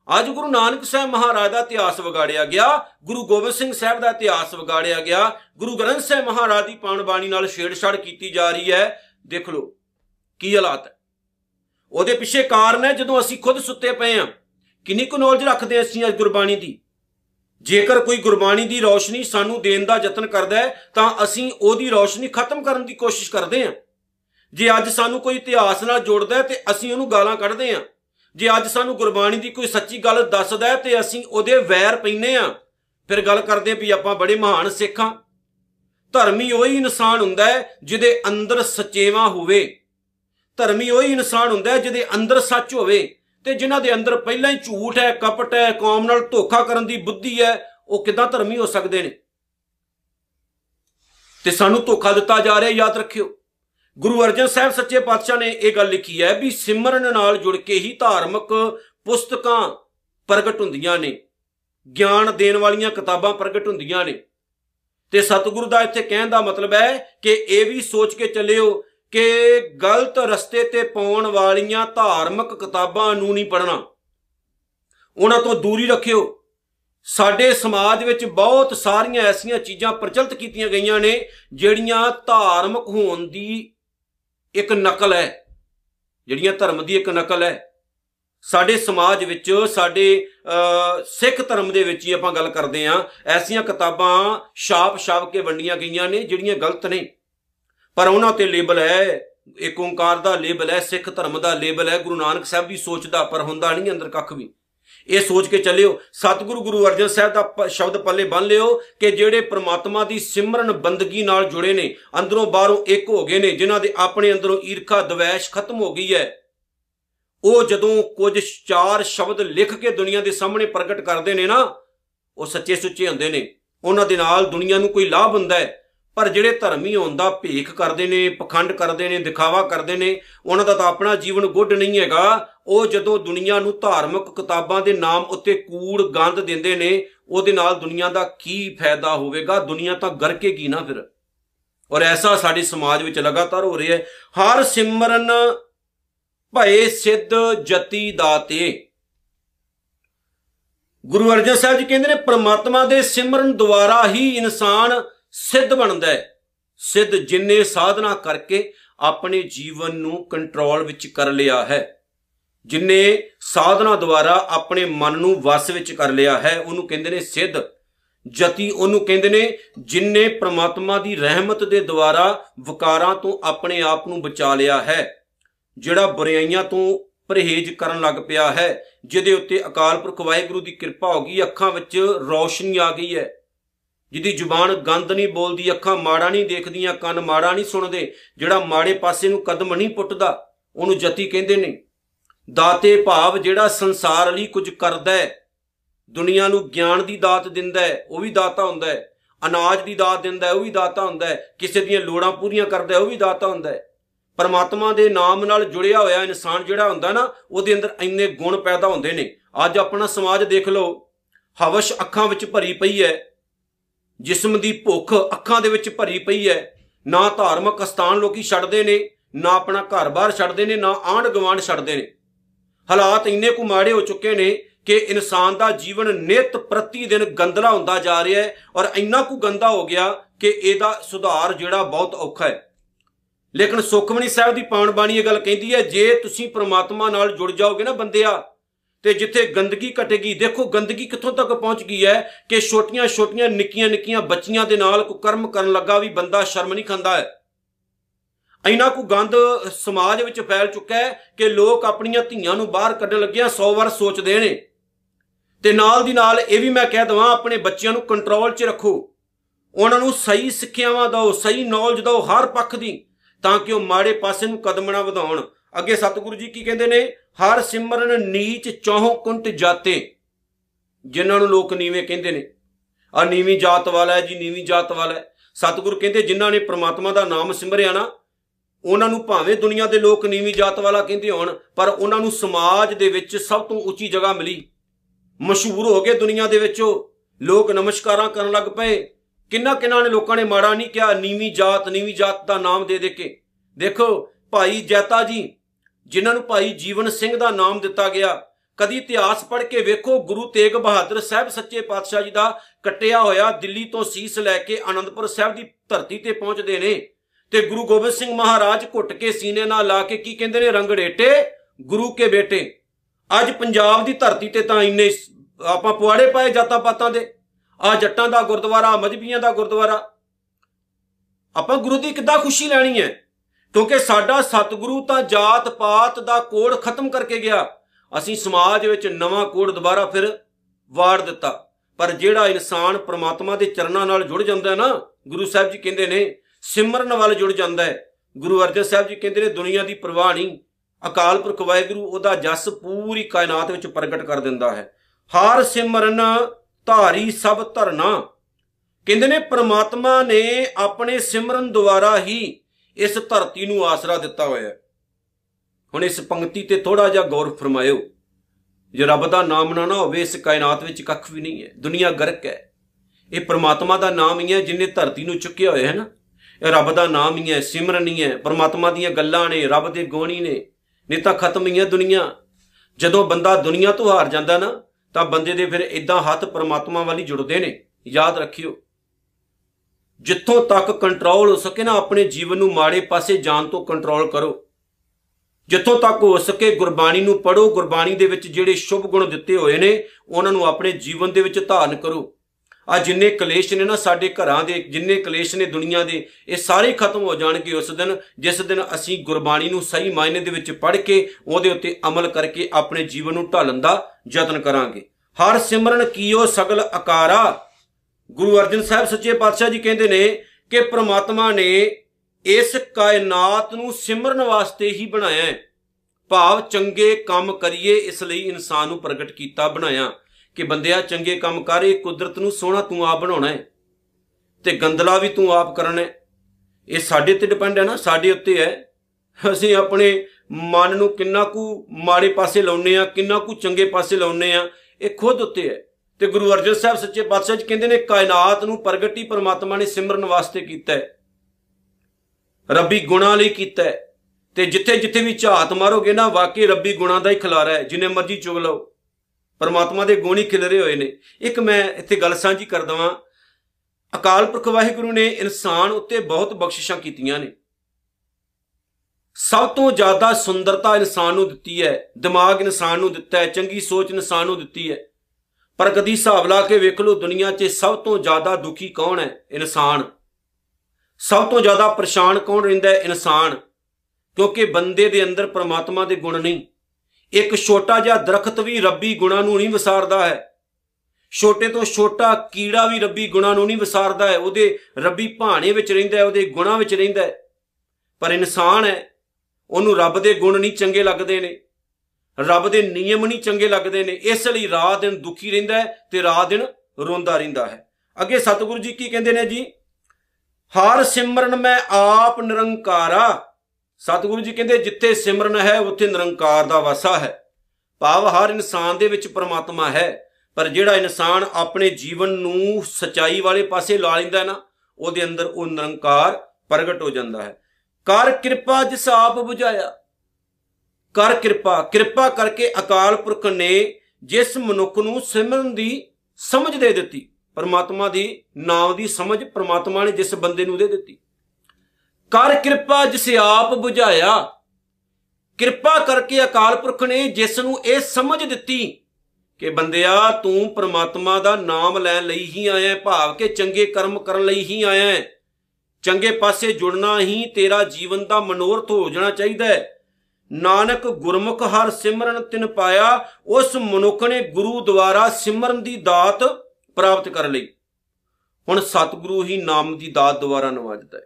ਅੱਜ ਗੁਰੂ ਨਾਨਕ ਸਾਹਿਬ ਮਹਾਰਾਜ ਦਾ ਇਤਿਹਾਸ ਵਿਗਾੜਿਆ ਗਿਆ, ਗੁਰੂ ਗੋਬਿੰਦ ਸਿੰਘ ਸਾਹਿਬ ਦਾ ਇਤਿਹਾਸ ਵਿਗਾੜਿਆ ਗਿਆ, ਗੁਰੂ ਗ੍ਰੰਥ ਸਾਹਿਬ ਮਹਾਰਾਜ ਦੀ ਪਾਣ ਬਾਣੀ ਨਾਲ ਛੇੜਛਾੜ ਕੀਤੀ ਜਾ ਰਹੀ ਹੈ। ਦੇਖ ਲਓ, ਕੀ ਹਾਲਾਤ ਹੈ। ਉਹਦੇ ਪਿੱਛੇ ਕਾਰਨ ਹੈ, ਜਦੋਂ ਅਸੀਂ ਖੁਦ ਸੁੱਤੇ ਪਏ ਹਾਂ, ਕਿੰਨੀ ਕੁ ਨੌਲੇਜ ਰੱਖਦੇ ਅਸੀਂ ਅੱਜ ਗੁਰਬਾਣੀ ਦੀ? ਜੇਕਰ ਕੋਈ ਗੁਰਬਾਣੀ ਦੀ ਰੌਸ਼ਨੀ ਸਾਨੂੰ ਦੇਣ ਦਾ ਯਤਨ ਕਰਦਾ ਹੈ, ਤਾਂ ਅਸੀਂ ਉਹਦੀ ਰੌਸ਼ਨੀ ਖਤਮ ਕਰਨ ਦੀ ਕੋਸ਼ਿਸ਼ ਕਰਦੇ ਹਾਂ। ਜੇ ਅੱਜ ਸਾਨੂੰ ਕੋਈ ਇਤਿਹਾਸ ਨਾਲ ਜੋੜਦਾ ਹੈ, ਤੇ ਅਸੀਂ ਉਹਨੂੰ ਗਾਲਾਂ ਕੱਢਦੇ ਹਾਂ। ਜੇ ਅੱਜ ਸਾਨੂੰ ਗੁਰਬਾਣੀ ਦੀ ਕੋਈ ਸੱਚੀ ਗੱਲ ਦੱਸਦਾ ਹੈ ਤੇ ਅਸੀਂ ਉਹਦੇ ਵੈਰ ਪੈਨੇ ਆ ਫਿਰ ਗੱਲ ਕਰਦੇ ਵੀ ਆਪਾਂ ਬੜੇ ਮਹਾਨ ਸਿੱਖਾਂ। ਧਰਮੀ ਉਹੀ ਇਨਸਾਨ ਹੁੰਦਾ ਹੈ ਜਿਹਦੇ ਅੰਦਰ ਸਚੇਵਾ ਹੋਵੇ। ਧਰਮੀ ਉਹੀ ਇਨਸਾਨ ਹੁੰਦਾ ਹੈ ਜਿਹਦੇ ਅੰਦਰ ਸੱਚ ਹੋਵੇ ਤੇ ਜਿਨ੍ਹਾਂ ਦੇ ਅੰਦਰ ਪਹਿਲਾਂ ਹੀ ਝੂਠ ਹੈ, ਕਪਟ ਹੈ, ਕੌਮ ਨਾਲ ਧੋਖਾ ਕਰਨ ਦੀ ਬੁੱਧੀ ਹੈ, ਉਹ ਕਿਦਾਂ ਧਰਮੀ ਹੋ ਸਕਦੇ ਨੇ? ਤੇ ਸਾਨੂੰ ਧੋਖਾ ਦਿੱਤਾ ਜਾ ਰਿਹਾ, ਯਾਦ ਰੱਖਿਓ। ਗੁਰੂ ਅਰਜਨ ਸਾਹਿਬ ਸੱਚੇ ਪਾਤਸ਼ਾਹ ਨੇ ਇਹ ਗੱਲ ਲਿਖੀ ਹੈ ਵੀ ਸਿਮਰਨ ਨਾਲ ਜੁੜ ਕੇ ਹੀ ਧਾਰਮਿਕ ਪੁਸਤਕਾਂ ਪ੍ਰਗਟ ਹੁੰਦੀਆਂ ਨੇ, ਗਿਆਨ ਦੇਣ ਵਾਲੀਆਂ ਕਿਤਾਬਾਂ ਪ੍ਰਗਟ ਹੁੰਦੀਆਂ ਨੇ। ਤੇ ਸਤਿਗੁਰੂ ਦਾ ਇੱਥੇ ਕਹਿਣ ਦਾ ਮਤਲਬ ਹੈ ਕਿ ਇਹ ਵੀ ਸੋਚ ਕੇ ਚੱਲਿਓ ਕਿ ਗਲਤ ਰਸਤੇ ਤੇ ਪਾਉਣ ਵਾਲੀਆਂ ਧਾਰਮਿਕ ਕਿਤਾਬਾਂ ਨੂੰ ਨਹੀਂ ਪੜਨਾ ਉਹਨਾਂ ਤੋਂ ਦੂਰੀ ਰੱਖਿਓ। ਸਾਡੇ ਸਮਾਜ ਵਿੱਚ ਬਹੁਤ ਸਾਰੀਆਂ ਐਸੀਆਂ ਚੀਜ਼ਾਂ ਪ੍ਰਚਲਿਤ ਕੀਤੀਆਂ ਗਈਆਂ ਨੇ ਜਿਹੜੀਆਂ ਧਾਰਮਿਕ ਹੋਣ ਦੀ ਇੱਕ ਨਕਲ ਹੈ। ਜਿਹੜੀਆਂ ਧਰਮ ਦੀ ਇੱਕ ਨਕਲ ਹੈ। ਸਾਡੇ ਸਮਾਜ ਵਿੱਚ, ਸਾਡੇ ਸਿੱਖ ਧਰਮ ਦੇ ਵਿੱਚ ਹੀ ਆਪਾਂ ਗੱਲ ਕਰਦੇ ਆਂ ਐਸੀਆਂ ਕਿਤਾਬਾਂ ਛਾਪ ਛਾਪ ਕੇ ਵੰਡੀਆਂ ਗਈਆਂ ਨੇ, ਜਿਹੜੀਆਂ ਗਲਤ ਨੇ। ਪਰ ਉਹਨਾਂ ਤੇ ਲੇਬਲ ਹੈ। ਇੱਕ ਓੰਕਾਰ ਦਾ ਲੇਬਲ ਹੈ, ਸਿੱਖ ਧਰਮ ਦਾ ਲੇਬਲ ਹੈ। ਗੁਰੂ ਨਾਨਕ ਸਾਹਿਬ ਦੀ ਸੋਚ ਦਾ ਪਰ ਹੁੰਦਾ ਨਹੀਂ, ਅੰਦਰ ਕੱਖ ਵੀ। ਇਹ ਸੋਚ ਕੇ ਚੱਲਿਓ। ਸਤਿਗੁਰੂ ਗੁਰੂ ਅਰਜਨ ਸਾਹਿਬ ਦਾ ਸ਼ਬਦ ਪੱਲੇ ਬੰਨ ਲਿਓ ਕਿ ਜਿਹੜੇ ਪ੍ਰਮਾਤਮਾ ਦੀ ਸਿਮਰਨ ਬੰਦਗੀ ਨਾਲ ਜੁੜੇ ਨੇ, ਅੰਦਰੋਂ ਬਾਹਰੋਂ ਇੱਕ ਹੋ ਗਏ ਨੇ, ਜਿਨ੍ਹਾਂ ਦੇ ਆਪਣੇ ਅੰਦਰੋਂ ਈਰਖਾ ਦਵੈਸ਼ ਖਤਮ ਹੋ ਗਈ ਹੈ। ਉਹ ਜਦੋਂ ਕੁਝ ਚਾਰ ਸ਼ਬਦ ਲਿਖ ਕੇ ਦੁਨੀਆ ਦੇ ਸਾਹਮਣੇ ਪ੍ਰਗਟ ਕਰਦੇ ਨੇ ਨਾ, ਉਹ ਸੱਚੇ ਸੁੱਚੇ ਹੁੰਦੇ ਨੇ। ਉਹਨਾਂ ਦੇ ਨਾਲ ਦੁਨੀਆ ਨੂੰ ਕੋਈ ਲਾਭ ਹੁੰਦਾ ਹੈ। ਪਰ ਜਿਹੜੇ ਧਰਮੀ ਹੋਣ ਦਾ ਭੇਖ ਕਰਦੇ ਨੇ, ਪਖੰਡ ਕਰਦੇ ਨੇ, ਦਿਖਾਵਾ ਕਰਦੇ ਨੇ, ਉਹਨਾਂ ਦਾ ਤਾਂ ਆਪਣਾ ਜੀਵਨ ਗੁੱਡ ਨਹੀਂ ਹੈਗਾ। ਉਹ ਜਦੋਂ ਦੁਨੀਆ ਨੂੰ ਧਾਰਮਿਕ ਕਿਤਾਬਾਂ ਦੇ ਨਾਮ ਉੱਤੇ ਕੂੜ ਗੰਦ ਦਿੰਦੇ ਨੇ, ਉਹਦੇ ਨਾਲ ਦੁਨੀਆ ਦਾ ਕੀ ਫਾਇਦਾ ਹੋਵੇਗਾ? ਦੁਨੀਆ ਤਾਂ ਗਰਕੇਗੀ ਨਾ ਫਿਰ। ਔਰ ਐਸਾ ਸਾਡੇ ਸਮਾਜ ਵਿੱਚ ਲਗਾਤਾਰ ਹੋ ਰਿਹਾ ਹੈ। ਹਰ ਸਿਮਰਨ ਭਏ ਸਿੱਧ ਜਤੀ ਦਾਤੇ। ਗੁਰੂ ਅਰਜਨ ਸਾਹਿਬ ਜੀ ਕਹਿੰਦੇ ਨੇ, ਪ੍ਰਮਾਤਮਾ ਦੇ ਸਿਮਰਨ ਦੁਆਰਾ ਹੀ ਇਨਸਾਨ ਸਿੱਧ ਬਣਦਾ ਹੈ। ਸਿੱਧ ਜਿੰਨੇ ਸਾਧਨਾ ਕਰਕੇ ਆਪਣੇ ਜੀਵਨ ਨੂੰ ਕੰਟਰੋਲ ਵਿੱਚ ਕਰ ਲਿਆ ਹੈ। ਜਿੰਨੇ ਸਾਧਨਾ ਦੁਆਰਾ ਆਪਣੇ ਮਨ ਨੂੰ ਵਸ ਵਿੱਚ ਕਰ ਲਿਆ ਹੈ, ਉਹਨੂੰ ਕਹਿੰਦੇ ਨੇ ਸਿੱਧ। ਜਤੀ ਉਹਨੂੰ ਕਹਿੰਦੇ ਨੇ ਜਿਨਨੇ ਪ੍ਰਮਾਤਮਾ ਦੀ ਰਹਿਮਤ ਦੇ ਦੁਆਰਾ ਵਿਕਾਰਾਂ ਤੋਂ ਆਪਣੇ ਆਪ ਨੂੰ ਬਚਾ ਲਿਆ ਹੈ, ਜਿਹੜਾ ਬੁਰਾਈਆਂ ਤੋਂ ਪਰਹੇਜ਼ ਕਰਨ ਲੱਗ ਪਿਆ ਹੈ, ਜਿਹਦੇ ਉੱਤੇ ਅਕਾਲ ਪੁਰਖ ਵਾਹਿਗੁਰੂ ਦੀ ਕਿਰਪਾ ਹੋ ਗਈ, ਅੱਖਾਂ ਵਿੱਚ ਰੌਸ਼ਨੀ ਆ ਗਈ ਹੈ। ਜਿਹਦੀ ਜ਼ੁਬਾਨ ਗੰਦ ਨਹੀਂ ਬੋਲਦੀ, ਅੱਖਾਂ ਮਾੜਾ ਨਹੀਂ ਦੇਖਦੀਆਂ, ਕੰਨ ਮਾੜਾ ਨਹੀਂ ਸੁਣਦੇ, ਜਿਹੜਾ ਮਾੜੇ ਪਾਸੇ ਨੂੰ ਕਦਮ ਨਹੀਂ ਪੁੱਟਦਾ, ਉਹਨੂੰ ਜਤੀ ਕਹਿੰਦੇ ਨੇ। ਦਾਤੇ ਭਾਵ ਜਿਹੜਾ ਸੰਸਾਰ ਲਈ ਕੁਝ ਕਰਦਾ ਹੈ, ਦੁਨੀਆ ਨੂੰ ਗਿਆਨ ਦੀ ਦਾਤ ਦਿੰਦਾ ਹੈ, ਉਹ ਵੀ ਦਾਤਾ ਹੁੰਦਾ ਹੈ। ਅਨਾਜ ਦੀ ਦਾਤ ਦਿੰਦਾ ਹੈ, ਉਹ ਵੀ ਦਾਤਾ ਹੁੰਦਾ ਹੈ। ਕਿਸੇ ਦੀਆਂ ਲੋੜਾਂ ਪੂਰੀਆਂ ਕਰਦਾ ਹੈ, ਉਹ ਵੀ ਦਾਤਾ ਹੁੰਦਾ ਹੈ। ਪਰਮਾਤਮਾ ਦੇ ਨਾਮ ਨਾਲ ਜੁੜਿਆ ਹੋਇਆ ਇਨਸਾਨ ਜਿਹੜਾ ਹੁੰਦਾ ਨਾ, ਉਹਦੇ ਅੰਦਰ ਇੰਨੇ ਗੁਣ ਪੈਦਾ ਹੁੰਦੇ ਨੇ। ਅੱਜ ਆਪਣਾ ਸਮਾਜ ਦੇਖ ਲਓ, ਹਵਸ਼ ਅੱਖਾਂ ਵਿੱਚ ਭਰੀ ਪਈ ਹੈ। ਜਿਸਮ ਦੀ ਭੁੱਖ ਅੱਖਾਂ ਦੇ ਵਿੱਚ ਭਰੀ ਪਈ ਹੈ। ਨਾ ਧਾਰਮਿਕ ਸਥਾਨ ਲੋਕੀ ਛੱਡਦੇ ਨੇ, ਨਾ ਆਪਣਾ ਘਰ-ਬਾਰ ਛੱਡਦੇ ਨੇ, ਨਾ ਆਂਢ ਗਵਾਂਢ ਛੱਡਦੇ ਨੇ। ਹਾਲਾਤ ਇੰਨੇ ਕੁ ਮਾੜੇ ਹੋ ਚੁੱਕੇ ਨੇ ਕਿ ਇਨਸਾਨ ਦਾ ਜੀਵਨ ਨਿਤ ਪ੍ਰਤੀ ਦਿਨ ਗੰਦਲਾ ਹੁੰਦਾ ਜਾ ਰਿਹਾ ਹੈ ਔਰ ਇੰਨਾ ਕੁ ਗੰਦਾ ਹੋ ਗਿਆ ਕਿ ਇਹਦਾ ਸੁਧਾਰ ਜਿਹੜਾ ਬਹੁਤ ਔਖਾ ਹੈ। ਲੇਕਿਨ ਸੁਖਮਨੀ ਸਾਹਿਬ ਦੀ ਪਾਵਨ ਬਾਣੀ ਇਹ ਗੱਲ ਕਹਿੰਦੀ ਹੈ, ਜੇ ਤੁਸੀਂ ਪ੍ਰਮਾਤਮਾ ਨਾਲ ਜੁੜ ਜਾਓਗੇ ਨਾ ਬੰਦਿਆ ਤੇ ਜਿੱਥੇ ਗੰਦਗੀ ਘਟੇਗੀ, ਦੇਖੋ ਗੰਦਗੀ ਕਿੱਥੋਂ ਤੱਕ ਪਹੁੰਚ ਗਈ ਹੈ ਕਿ ਛੋਟੀਆਂ-ਛੋਟੀਆਂ ਨਿੱਕੀਆਂ-ਨਿੱਕੀਆਂ ਬੱਚੀਆਂ ਦੇ ਨਾਲ ਕੋ ਕਰਮ ਕਰਨ ਲੱਗਾ ਵੀ ਬੰਦਾ ਸ਼ਰਮ ਨਹੀਂ ਖਾਂਦਾ ਹੈ। ਇੰਨਾ ਕੋ ਗੰਦ ਸਮਾਜ ਵਿੱਚ ਫੈਲ ਚੁੱਕਾ ਹੈ ਕਿ ਲੋਕ ਆਪਣੀਆਂ ਧੀਆਂ ਨੂੰ ਬਾਹਰ ਕੱਢਣ ਲੱਗਿਆ 100 ਵਾਰ ਸੋਚਦੇ ਨੇ। ਤੇ ਨਾਲ ਦੀ ਨਾਲ ਇਹ ਵੀ ਮੈਂ ਕਹਿ ਦਵਾਂ, ਆਪਣੇ ਬੱਚਿਆਂ ਨੂੰ ਕੰਟਰੋਲ 'ਚ ਰੱਖੋ। ਉਹਨਾਂ ਨੂੰ ਸਹੀ ਸਿੱਖਿਆਵਾਂ ਦਿਓ, ਸਹੀ ਨੌਲੇਜ ਦਿਓ ਹਰ ਪੱਖ ਦੀ, ਤਾਂ ਕਿ ਉਹ ਮਾੜੇ ਪਾਸੇ ਨੂੰ ਕਦਮ ਨਾ ਵਧਾਉਣ। ਅੱਗੇ ਸਤਿਗੁਰੂ ਜੀ ਕੀ ਕਹਿੰਦੇ ਨੇ? ਹਰ ਸਿਮਰਨ ਨੀਚ ਚੌਹ ਕੁੰਟ ਜਾਤੇ। ਜਿਨ੍ਹਾਂ ਨੂੰ ਲੋਕ ਨੀਵੇਂ ਕਹਿੰਦੇ ਨੇ। ਆ ਨੀਵੀਂ ਜਾਤ ਵਾਲਾ ਹੈ ਜੀ, ਨੀਵੀਂ ਜਾਤ ਵਾਲਾ ਹੈ। ਸਤਿਗੁਰੂ ਕਹਿੰਦੇ, ਜਿਨ੍ਹਾਂ ਨੇ ਪ੍ਰਮਾਤਮਾ ਦਾ ਨਾਮ ਸਿਮਰਿਆ ਨਾ, ਉਹਨਾਂ ਨੂੰ ਭਾਵੇਂ ਦੁਨੀਆ ਦੇ ਲੋਕ ਨੀਵੀਂ ਜਾਤ ਵਾਲਾ ਕਹਿੰਦੇ ਹੋਣ, ਪਰ ਉਹਨਾਂ ਨੂੰ ਸਮਾਜ ਦੇ ਵਿੱਚ ਸਭ ਤੋਂ ਉੱਚੀ ਜਗ੍ਹਾ ਮਿਲੀ। ਮਸ਼ਹੂਰ ਹੋ ਗਏ ਦੁਨੀਆ ਦੇ ਵਿੱਚ ਉਹ। ਲੋਕ ਨਮਸਕਾਰਾਂ ਕਰਨ ਲੱਗ ਪਏ। ਕਿੰਨਾ ਕਿੰਨਾ ਨੇ ਲੋਕਾਂ ਨੇ ਮਾੜਾ ਨਹੀਂ ਕਿਹਾ, ਨੀਵੀਂ ਜਾਤ ਨੀਵੀਂ ਜਾਤ ਦਾ ਨਾਮ ਦੇ ਦੇ ਕੇ। ਦੇਖੋ, ਭਾਈ ਜੈਤਾ ਜੀ ਜਿਨ੍ਹਾਂ ਨੂੰ ਭਾਈ ਜੀਵਨ ਸਿੰਘ ਦਾ ਨਾਮ ਦਿੱਤਾ ਗਿਆ। ਕਦੀ ਇਤਿਹਾਸ ਪੜ੍ਹ ਕੇ ਵੇਖੋ, ਗੁਰੂ ਤੇਗ ਬਹਾਦਰ ਸਾਹਿਬ ਸੱਚੇ ਪਾਤਸ਼ਾਹ ਜੀ ਦਾ ਕੱਟਿਆ ਹੋਇਆ ਦਿੱਲੀ ਤੋਂ ਸੀਸ ਲੈ ਕੇ ਆਨੰਦਪੁਰ ਸਾਹਿਬ ਦੀ ਧਰਤੀ ਤੇ ਪਹੁੰਚਦੇ ਨੇ। ਤੇ ਗੁਰੂ ਗੋਬਿੰਦ ਸਿੰਘ ਮਹਾਰਾਜ ਘੁੱਟ ਕੇ ਸੀਨੇ ਨਾਲ ਲਾ ਕੇ ਕੀ ਕਹਿੰਦੇ ਨੇ? ਰੰਗੜੇਟੇ, ਗੁਰੂ ਕੇ ਬੇਟੇ। ਅੱਜ ਪੰਜਾਬ ਦੀ ਧਰਤੀ ਤੇ ਤਾਂ ਇੰਨੇ ਆਪਾਂ ਪੁਆੜੇ ਪਾਏ ਜਾਤਾਂ ਪਾਤਾਂ ਦੇ। ਆ ਜੱਟਾਂ ਦਾ ਗੁਰਦੁਆਰਾ, ਮਜਬੀਆਂ ਦਾ ਗੁਰਦੁਆਰਾ। ਆਪਾਂ ਗੁਰੂ ਦੀ ਕਿੱਦਾਂ ਖੁਸ਼ੀ ਲੈਣੀ ਹੈ? ਕਿਉਂਕਿ ਸਾਡਾ ਸਤਿਗੁਰੂ ਤਾਂ ਜਾਤ ਪਾਤ ਦਾ ਕੋਡ ਖਤਮ ਕਰਕੇ ਗਿਆ। ਅਸੀਂ ਸਮਾਜ ਵਿੱਚ ਨਵਾਂ ਕੋਡ ਦੁਬਾਰਾ ਫਿਰ ਵਾੜ ਦਿੱਤਾ। ਪਰ ਜਿਹੜਾ ਇਨਸਾਨ ਪ੍ਰਮਾਤਮਾ ਦੇ ਚਰਨਾਂ ਨਾਲ ਜੁੜ ਜਾਂਦਾ ਹੈ ਨਾ, ਗੁਰੂ ਸਾਹਿਬ ਜੀ ਕਹਿੰਦੇ ਨੇ, ਸਿਮਰਨ ਵੱਲ ਜੁੜ ਜਾਂਦਾ ਹੈ। ਗੁਰੂ ਅਰਜਨ ਸਾਹਿਬ ਜੀ ਕਹਿੰਦੇ ਨੇ, ਦੁਨੀਆ ਦੀ ਪਰਵਾਹ ਨਹੀਂ। ਅਕਾਲ ਪੁਰਖ ਵਾਹਿਗੁਰੂ ਉਹਦਾ ਜਸ ਪੂਰੀ ਕਾਇਨਾਤ ਵਿੱਚ ਪ੍ਰਗਟ ਕਰ ਦਿੰਦਾ ਹੈ। ਹਰ ਸਿਮਰਨ, ਧਾਰੀ ਸਭ ਧਰਨਾ। ਕਹਿੰਦੇ ਨੇ, ਪ੍ਰਮਾਤਮਾ ਨੇ ਆਪਣੇ ਸਿਮਰਨ ਦੁਆਰਾ ਹੀ ਇਸ ਧਰਤੀ ਨੂੰ ਆਸਰਾ ਦਿੱਤਾ ਹੋਇਆ ਹੈ। ਹੁਣ ਇਸ ਪੰਕਤੀ ਤੇ ਥੋੜਾ ਜਿਹਾ ਗੌਰ ਫਰਮਾਇਓ। ਜੇ ਰੱਬ ਦਾ ਨਾਮ ਨਾ ਨਾ ਹੋਵੇ, ਇਸ ਕਾਇਨਾਤ ਵਿੱਚ ਕੱਖ ਵੀ ਨਹੀਂ ਹੈ। ਦੁਨੀਆ ਗਰਕ ਹੈ। ਇਹ ਪ੍ਰਮਾਤਮਾ ਦਾ ਨਾਮ ਹੀ ਹੈ, ਜਿਨੇ ਧਰਤੀ ਨੂੰ ਚੁੱਕਿਆ ਹੋਇਆ ਹੈ ਨਾ। ਇਹ ਰੱਬ ਦਾ ਨਾਮ ਹੀ ਹੈ, ਸਿਮਰਨ ਹੀ ਹੈ। ਪ੍ਰਮਾਤਮਾ ਦੀਆਂ ਗੱਲਾਂ ਨੇ, ਰੱਬ ਦੇ ਗੋਣੀ ਨੇ। ਨਹੀਂ ਤਾਂ ਖਤਮ ਹੀ ਹੈ ਦੁਨੀਆ। ਜਦੋਂ ਬੰਦਾ ਦੁਨੀਆ ਤੋਂ ਹਾਰ ਜਾਂਦਾ ਨਾ, ਤਾਂ ਬੰਦੇ ਦੇ ਫਿਰ ਇਦਾਂ ਹੱਥ ਪ੍ਰਮਾਤਮਾ ਵਾਲੀ ਜੁੜਦੇ ਨੇ। ਯਾਦ ਰੱਖਿਓ। ਜਿੱਥੋਂ ਤੱਕ ਕੰਟਰੋਲ ਹੋ ਸਕੇ ਨਾ, ਆਪਣੇ ਜੀਵਨ ਨੂੰ ਮਾੜੇ ਪਾਸੇ ਜਾਣ ਤੋਂ ਕੰਟਰੋਲ ਕਰੋ। ਜਿੱਥੋਂ ਤੱਕ ਹੋ ਸਕੇ ਗੁਰਬਾਣੀ ਨੂੰ ਪੜੋ ਗੁਰਬਾਣੀ ਦੇ ਵਿੱਚ ਜਿਹੜੇ ਸ਼ੁਭ ਗੁਣ ਦਿੱਤੇ ਹੋਏ ਨੇ, ਉਹਨਾਂ ਨੂੰ ਆਪਣੇ ਜੀਵਨ ਦੇ ਵਿੱਚ ਧਾਰਨ ਕਰੋ। ਆ ਜਿੰਨੇ ਕਲੇਸ਼ ਨੇ ਨਾ ਸਾਡੇ ਘਰਾਂ ਦੇ, ਜਿੰਨੇ ਕਲੇਸ਼ ਨੇ ਦੁਨੀਆ ਦੇ, ਇਹ ਸਾਰੇ ਖਤਮ ਹੋ ਜਾਣਗੇ ਉਸ ਦਿਨ, ਜਿਸ ਦਿਨ ਅਸੀਂ ਗੁਰਬਾਣੀ ਨੂੰ ਸਹੀ ਮਾਇਨੇ ਦੇ ਵਿੱਚ ਪੜ੍ਹ ਕੇ, ਉਹਦੇ ਉੱਤੇ ਅਮਲ ਕਰਕੇ ਆਪਣੇ ਜੀਵਨ ਨੂੰ ਢਾਲਣ ਦਾ ਯਤਨ ਕਰਾਂਗੇ। ਹਰ ਸਿਮਰਨ ਕੀਓ ਸਗਲ ਆਕਾਰਾ ਗੁਰੂ ਅਰਜਨ ਸਾਹਿਬ ਸੱਚੇ ਪਾਤਸ਼ਾਹ ਜੀ ਕਹਿੰਦੇ ਨੇ ਕਿ ਪ੍ਰਮਾਤਮਾ ਨੇ ਇਸ ਕਾਇਨਾਤ ਨੂੰ ਸਿਮਰਨ ਵਾਸਤੇ ਹੀ ਬਣਾਇਆ ਹੈ। ਭਾਵ ਚੰਗੇ ਕੰਮ ਕਰੀਏ, ਇਸ ਲਈ ਇਨਸਾਨ ਨੂੰ ਪ੍ਰਗਟ ਕੀਤਾ, ਬਣਾਇਆ। ਕਿ ਬੰਦਿਆ, ਚੰਗੇ ਕੰਮ ਕਰ, ਇਹ ਕੁਦਰਤ ਨੂੰ ਸੋਹਣਾ ਤੂੰ ਆਪ ਬਣਾਉਣਾ ਹੈ ਤੇ ਗੰਦਲਾ ਵੀ ਤੂੰ ਆਪ ਕਰਨਾ ਹੈ। ਇਹ ਸਾਡੇ ਤੇ ਡਿਪੈਂਡ ਹੈ ਨਾ, ਸਾਡੇ ਉੱਤੇ ਹੈ। ਅਸੀਂ ਆਪਣੇ ਮਨ ਨੂੰ ਕਿੰਨਾ ਕੁ ਮਾੜੇ ਪਾਸੇ ਲਾਉਨੇ ਆ ਕਿੰਨਾ ਕੁ ਚੰਗੇ ਪਾਸੇ ਲਾਉਨੇ ਆ ਇਹ ਖੁਦ ਉੱਤੇ ਹੈ। ਤੇ ਗੁਰੂ ਅਰਜਨ ਸਾਹਿਬ ਸੱਚੇ ਪਾਤਸ਼ਾਹ ਜੀ ਕਹਿੰਦੇ ਨੇ, ਕਾਇਨਾਤ ਨੂੰ ਪ੍ਰਗਟੀ ਪਰਮਾਤਮਾ ਨੇ ਸਿਮਰਨ ਵਾਸਤੇ ਕੀਤਾ ਹੈ। ਰੱਬੀ ਗੁਣਾ ਲਈ ਕੀਤਾ ਹੈ। ਤੇ ਜਿੱਥੇ ਜਿੱਥੇ ਵੀ ਝਾਤ ਮਾਰੋਗੇ ਨਾ, ਵਾਕਈ ਰੱਬੀ ਗੁਣਾ ਦਾ ਹੀ ਖਿਲਾਰਾ ਹੈ। ਜਿੰਨੇ ਮਰਜ਼ੀ ਚੁਗ ਲਓ। ਪਰਮਾਤਮਾ ਦੇ ਗੁਣ ਹੀ ਖਿਲਰੇ ਹੋਏ ਨੇ। ਇੱਕ ਮੈਂ ਇੱਥੇ ਗੱਲ ਸਾਂਝੀ ਕਰ ਦਵਾਂ ਅਕਾਲ ਪੁਰਖ ਵਾਹਿਗੁਰੂ ਨੇ ਇਨਸਾਨ ਉੱਤੇ ਬਹੁਤ ਬਖਸ਼ਿਸ਼ਾਂ ਕੀਤੀਆਂ ਨੇ। ਸਭ ਤੋਂ ਜ਼ਿਆਦਾ ਸੁੰਦਰਤਾ ਇਨਸਾਨ ਨੂੰ ਦਿੱਤੀ ਹੈ। ਦਿਮਾਗ ਇਨਸਾਨ ਨੂੰ ਦਿੱਤਾ ਹੈ। ਚੰਗੀ ਸੋਚ ਇਨਸਾਨ ਨੂੰ ਦਿੱਤੀ ਹੈ। ਪਰ ਕਦੀ ਹਿਸਾਬ ਲਾ ਕੇ ਵੇਖ ਲਓ, ਦੁਨੀਆ 'ਚ ਸਭ ਤੋਂ ਜ਼ਿਆਦਾ ਦੁਖੀ ਕੌਣ ਹੈ? ਇਨਸਾਨ। ਸਭ ਤੋਂ ਜ਼ਿਆਦਾ ਪਰੇਸ਼ਾਨ ਕੌਣ ਰਹਿੰਦਾ ਹੈ? ਇਨਸਾਨ। ਕਿਉਂਕਿ ਬੰਦੇ ਦੇ ਅੰਦਰ ਪ੍ਰਮਾਤਮਾ ਦੇ ਗੁਣ ਨਹੀਂ। ਇੱਕ ਛੋਟਾ ਜਿਹਾ ਦਰਖਤ ਵੀ ਰੱਬੀ ਗੁਣਾਂ ਨੂੰ ਨਹੀਂ ਵਿਸਾਰਦਾ ਹੈ। ਛੋਟੇ ਤੋਂ ਛੋਟਾ ਕੀੜਾ ਵੀ ਰੱਬੀ ਗੁਣਾਂ ਨੂੰ ਨਹੀਂ ਵਿਸਾਰਦਾ ਹੈ। ਉਹਦੇ ਰੱਬੀ ਭਾਣੇ ਵਿੱਚ ਰਹਿੰਦਾ ਹੈ, ਉਹਦੇ ਗੁਣਾਂ ਵਿੱਚ ਰਹਿੰਦਾ ਹੈ। ਪਰ ਇਨਸਾਨ ਹੈ। ਉਹਨੂੰ ਰੱਬ ਦੇ ਗੁਣ ਨਹੀਂ ਚੰਗੇ ਲੱਗਦੇ ਨੇ। ਰੱਬ ਦੇ ਨਿਯਮ ਨਹੀਂ ਚੰਗੇ ਲੱਗਦੇ ਨੇ, ਇਸ ਲਈ ਰਾਤ ਦਿਨ ਦੁਖੀ ਰਹਿੰਦਾ ਹੈ ਤੇ ਰਾਤ ਦਿਨ ਰੋਂਦਾ ਰਹਿੰਦਾ ਹੈ। ਅੱਗੇ ਸਤਿਗੁਰੂ ਜੀ ਕੀ ਕਹਿੰਦੇ ਨੇ ਜੀ? ਹਰ ਸਿਮਰਨ ਮੈਂ ਆਪ ਨਿਰੰਕਾਰਾ। ਸਤਿਗੁਰੂ ਜੀ ਕਹਿੰਦੇ, ਜਿੱਥੇ ਸਿਮਰਨ ਹੈ, ਉੱਥੇ ਨਿਰੰਕਾਰ ਦਾ ਵਾਸਾ ਹੈ। ਭਾਵ ਹਰ ਇਨਸਾਨ ਦੇ ਵਿੱਚ ਪ੍ਰਮਾਤਮਾ ਹੈ, ਪਰ ਜਿਹੜਾ ਇਨਸਾਨ ਆਪਣੇ ਜੀਵਨ ਨੂੰ ਸਚਾਈ ਵਾਲੇ ਪਾਸੇ ਲਾ ਲੈਂਦਾ ਨਾ, ਉਹਦੇ ਅੰਦਰ ਉਹ ਨਿਰੰਕਾਰ ਪ੍ਰਗਟ ਹੋ ਜਾਂਦਾ ਹੈ। ਕਰ ਕਿਰਪਾ ਜਿਸ ਆਪ 부ਝਾਇਆ ਕਰ ਕਿਰਪਾ ਕਿਰਪਾ ਕਰਕੇ ਅਕਾਲ ਪੁਰਖ ਨੇ ਜਿਸ ਮਨੁੱਖ ਨੂੰ ਸਿਮਰਨ ਦੀ ਸਮਝ ਦੇ ਦਿੱਤੀ, ਪਰਮਾਤਮਾ ਦੀ ਨਾਮ ਦੀ ਸਮਝ ਪਰਮਾਤਮਾ ਨੇ ਜਿਸ ਬੰਦੇ ਨੂੰ ਦੇ ਦਿੱਤੀ। ਕਰ ਕਿਰਪਾ ਜਿਸ ਆਪ 부ਝਾਇਆ ਕਿਰਪਾ ਕਰਕੇ ਅਕਾਲ ਪੁਰਖ ਨੇ ਜਿਸ ਨੂੰ ਇਹ ਸਮਝ ਦਿੱਤੀ ਕਿ ਬੰਦਿਆ, ਤੂੰ ਪ੍ਰਮਾਤਮਾ ਦਾ ਨਾਮ ਲੈਣ ਲਈ ਹੀ ਆਇਆ ਹੈ ਭਾਵ ਕਿ ਚੰਗੇ ਕਰਮ ਕਰਨ ਲਈ ਹੀ ਆਇਆ ਹੈ। ਚੰਗੇ ਪਾਸੇ ਜੁੜਨਾ ਹੀ ਤੇਰਾ ਜੀਵਨ ਦਾ ਮਨੋਰਥ ਹੋ ਜਾਣਾ ਚਾਹੀਦਾ ਹੈ। ਨਾਨਕ ਗੁਰਮੁਖ ਹਰ ਸਿਮਰਨ ਤਿਨ ਪਾਇਆ, ਉਸ ਮਨੁੱਖ ਨੇ ਗੁਰੂ ਦੁਆਰਾ ਸਿਮਰਨ ਦੀ ਦਾਤ ਪ੍ਰਾਪਤ ਕਰ ਲਈ। ਹੁਣ ਸਤਿਗੁਰੂ ਹੀ ਨਾਮ ਦੀ ਦਾਤ ਦੁਆਰਾ ਨਵਾਜਦਾ ਹੈ।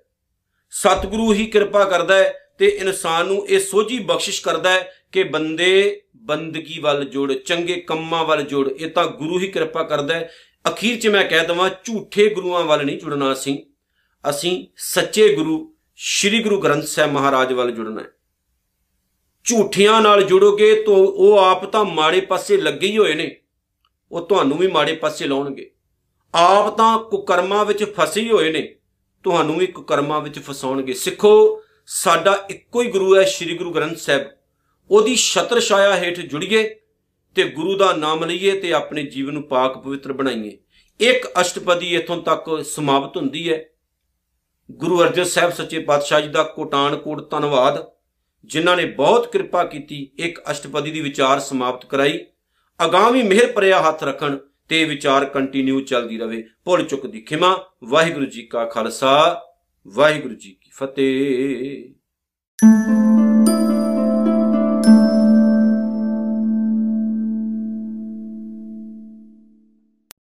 ਸਤਿਗੁਰੂ ਹੀ ਕਿਰਪਾ ਕਰਦਾ ਹੈ ਤੇ ਇਨਸਾਨ ਨੂੰ ਇਹ ਸੋਝੀ ਬਖਸ਼ਿਸ਼ ਕਰਦਾ ਹੈ ਕਿ ਬੰਦੇ ਬੰਦਗੀ ਵੱਲ ਜੁੜ, ਚੰਗੇ ਕੰਮਾਂ ਵੱਲ ਜੁੜ, ਇਹ ਤਾਂ ਗੁਰੂ ਹੀ ਕਿਰਪਾ ਕਰਦਾ ਹੈ। ਅਖੀਰ 'ਚ ਮੈਂ ਕਹਿ ਦਵਾਂ, ਝੂਠੇ ਗੁਰੂਆਂ ਵੱਲ ਨਹੀਂ ਜੁੜਨਾ ਅਸੀਂ। ਅਸੀਂ ਸੱਚੇ ਗੁਰੂ, ਸ੍ਰੀ ਗੁਰੂ ਗ੍ਰੰਥ ਸਾਹਿਬ ਮਹਾਰਾਜ ਵੱਲ ਜੁੜਨਾ ਹੈ। ਝੂਠਿਆਂ ਨਾਲ ਜੁੜੋਗੇ ਤਾਂ ਉਹ ਆਪ ਤਾਂ ਮਾੜੇ ਪਾਸੇ ਲੱਗੇ ਹੀ ਹੋਏ ਨੇ। ਉਹ ਤੁਹਾਨੂੰ ਵੀ ਮਾੜੇ ਪਾਸੇ ਲਾਉਣਗੇ। ਆਪ ਤਾਂ ਕੁਕਰਮਾਂ ਵਿੱਚ ਫਸੇ ਹੀ ਹੋਏ ਨੇ। ਤੁਹਾਨੂੰ ਵੀ ਕੁਕਰਮਾਂ ਵਿੱਚ ਫਸਾਉਣਗੇ। ਸਿੱਖੋ, ਸਾਡਾ ਇੱਕੋ ਹੀ ਗੁਰੂ ਹੈ ਸ੍ਰੀ ਗੁਰੂ ਗ੍ਰੰਥ ਸਾਹਿਬ। ਉਹਦੀ ਛਤਰ ਛਾਇਆ ਹੇਠ ਜੁੜੀਏ ਤੇ ਗੁਰੂ ਦਾ ਨਾਮ ਲਈਏ ਤੇ ਆਪਣੇ ਜੀਵਨ ਨੂੰ ਪਾਕ ਪਵਿੱਤਰ ਬਣਾਈਏ। ਇੱਕ ਅਸ਼ਟਪਦੀ ਇਥੋਂ ਤੱਕ ਸਮਾਪਤ ਹੁੰਦੀ ਹੈ। ਗੁਰੂ ਅਰਜਨ ਸਾਹਿਬ ਸੱਚੇ ਪਾਤਸ਼ਾਹ ਜੀ ਦਾ ਕੋਟਾਨ ਕੋਟ ਧੰਨਵਾਦ। ਜਿਨ੍ਹਾਂ ਨੇ ਬਹੁਤ ਕਿਰਪਾ ਕੀਤੀ, ਇੱਕ ਅਸ਼ਟਪਦੀ ਦੀ ਵਿਚਾਰ ਸਮਾਪਤ ਕਰਾਈ। ਅਗਾਮੀ ਮਿਹਰ ਭਰਿਆ ਹੱਥ ਰੱਖਣ ਤੇ ਇਹ ਵਿਚਾਰ ਕੰਟੀਨਿਊ ਚੱਲਦੀ ਰਵੇ ਭੁੱਲ ਚੁੱਕ ਦੀ ਖਿਮਾ। ਵਾਹਿਗੁਰੂ ਜੀ ਕਾ ਖਾਲਸਾ। ਵਾਹਿਗੁਰੂ ਜੀ ਕੀ ਫਤਿਹ।